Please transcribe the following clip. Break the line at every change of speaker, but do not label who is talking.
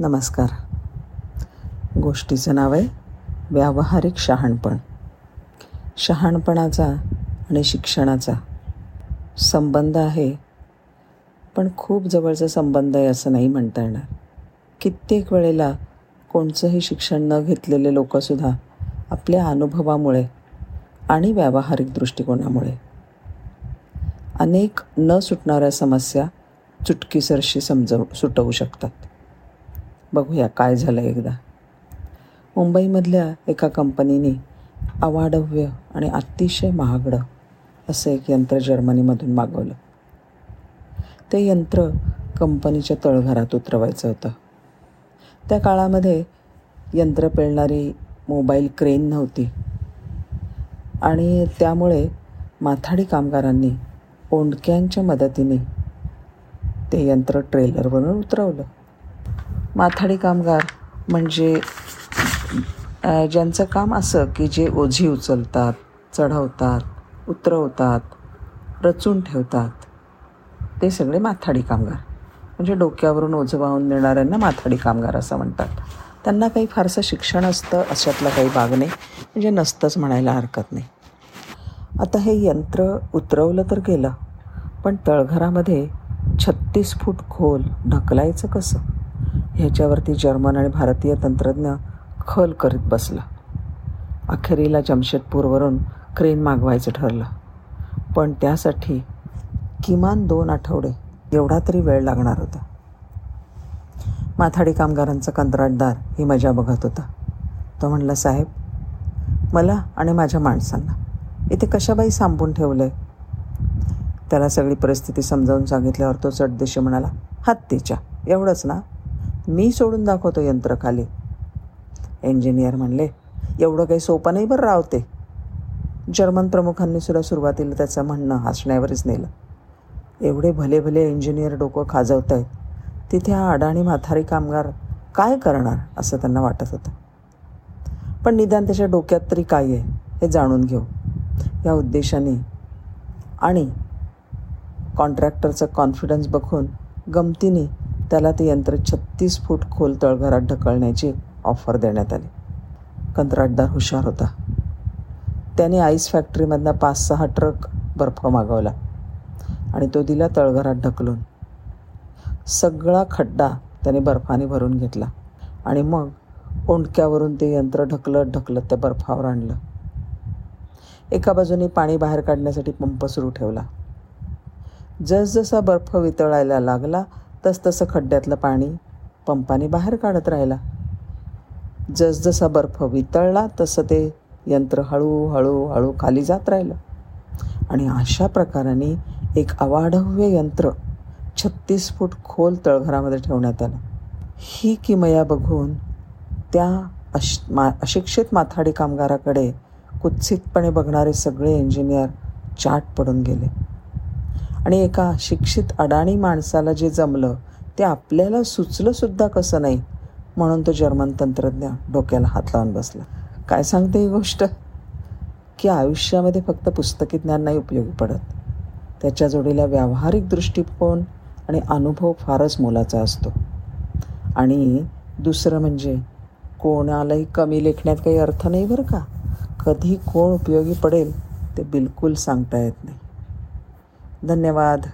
नमस्कार. गोष्टीचं नाव आहे व्यावहारिक शहाणपण. शहाणपणाचा आणि शिक्षणाचा संबंध आहे पण खूप जवळचा संबंध आहे असं नाही म्हणता येणार. कित्येक वेळेला कोणचंही शिक्षण न घेतलेले लोकंसुद्धा आपल्या अनुभवामुळे आणि व्यावहारिक दृष्टिकोनामुळे अनेक न सुटणाऱ्या समस्या चुटकीसरशी समजवू सुटवू शकतात. बघूया काय झालं एकदा. मुंबईमधल्या एका कंपनीने अवाढव्य आणि अतिशय महागडं असं एक यंत्र जर्मनीमधून मागवलं. ते यंत्र कंपनीच्या तळघरात उतरवायचं होतं. त्या काळामध्ये यंत्र पेळणारी मोबाईल क्रेन नव्हती. आणि त्यामुळे माथाडी कामगारांनी ओंडक्यांच्या मदतीने ते यंत्र ट्रेलरवरून उतरवलं. माथाडी कामगार म्हणजे ज्यांचं काम असं की जे ओझी उचलतात चढवतात उतरवतात रचून ठेवतात ते सगळे माथाडी कामगार. म्हणजे डोक्यावरून ओझं वाहून नेणाऱ्यांना माथाडी कामगार असं म्हणतात. त्यांना काही फारसं शिक्षण असतं अशातला काही भाग नाही. म्हणजे नसतंच म्हणायला हरकत नाही. आता हे यंत्र उतरवलं तर गेलं पण तळघरामध्ये छत्तीस फूट खोल ढकलायचं कसं? ह्याच्यावरती जर्मन आणि भारतीय तंत्रज्ञ खल करीत बसला. अखेरीला जमशेदपूरवरून क्रेन मागवायचं ठरलं. पण त्यासाठी किमान दोन आठवडे एवढा तरी वेळ लागणार होता. माथाडी कामगारांचा कंत्राटदार ही मजा बघत होता. तो म्हणला साहेब मला आणि माझ्या माणसांना इथे कशाबाई सांबून ठेवलं आहे त्याला सगळी परिस्थिती समजावून सांगितल्यावर तो चटदेशी म्हणाला हत्तीच्या एवढंच ना? मी सोडून दाखवतो यंत्र खाली इंजिनियर म्हणले एवढं काही सोपं नाही बरं रावते जर्मन प्रमुखांनी सुद्धा सुरुवातीला त्याचं म्हणणं हसण्यावरच नेलं. एवढे भले भले इंजिनियर डोकं खाजवत आहेत तिथे हा अडाणी म्हातारी कामगार काय करणार? असं त्यांना वाटत होतं. पण निदान त्याच्या डोक्यात तरी काय आहे हे जाणून घेऊ. या उद्देशाने आणि कॉन्ट्रॅक्टरचा कॉन्फिडन्स बघून गमतीने त्याला ते यंत्र छत्तीस फूट खोल तळघरात ढकलण्याची ऑफर देण्यात आली. कंत्राटदार हुशार होता. त्याने आईस फॅक्टरीमधनं पाच सहा ट्रक बर्फ मागवला आणि तो दिला तळघरात ढकलून. सगळा खड्डा त्याने बर्फाने भरून घेतला आणि मग ओंडक्यावरून ते यंत्र ढकलत ढकलत त्या बर्फावर आणलं. एका बाजूने पाणी बाहेर काढण्यासाठी पंप सुरू ठेवला. जसजसा बर्फ वितळायला लागला तसतसं खड्ड्यातलं पाणी पंपाने बाहेर काढत राहिला. जसजसा बर्फ वितळला तसं ते यंत्र हळूहळू हळू खाली जात राहिलं. आणि अशा प्रकाराने एक अवाढव्य यंत्र छत्तीस फूट खोल तळघरामध्ये ठेवण्यात आलं. ही किमया बघून त्या अश मा अशिक्षित माथाडी कामगाराकडे कुत्सितपणे बघणारे सगळे इंजिनियर चाट पडून गेले. आणि एका शिक्षित अडाणी माणसाला जे जमलं ते आपल्याला सुचलंसुद्धा कसं नाही म्हणून तो जर्मन तंत्रज्ञ डोक्याला हात लावून बसला. काय सांगते ही गोष्ट? की आयुष्यामध्ये फक्त पुस्तकी ज्ञान नाही उपयोगी पडत. त्याच्या जोडीला व्यावहारिक दृष्टिकोन आणि अनुभव फारच मोलाचा असतो. आणि दुसरं म्हणजे कोणालाही कमी लेखण्यात काही अर्थ नाही बरं का? कधी कोण उपयोगी पडेल ते बिलकुल सांगता येत नाही. धन्यवाद.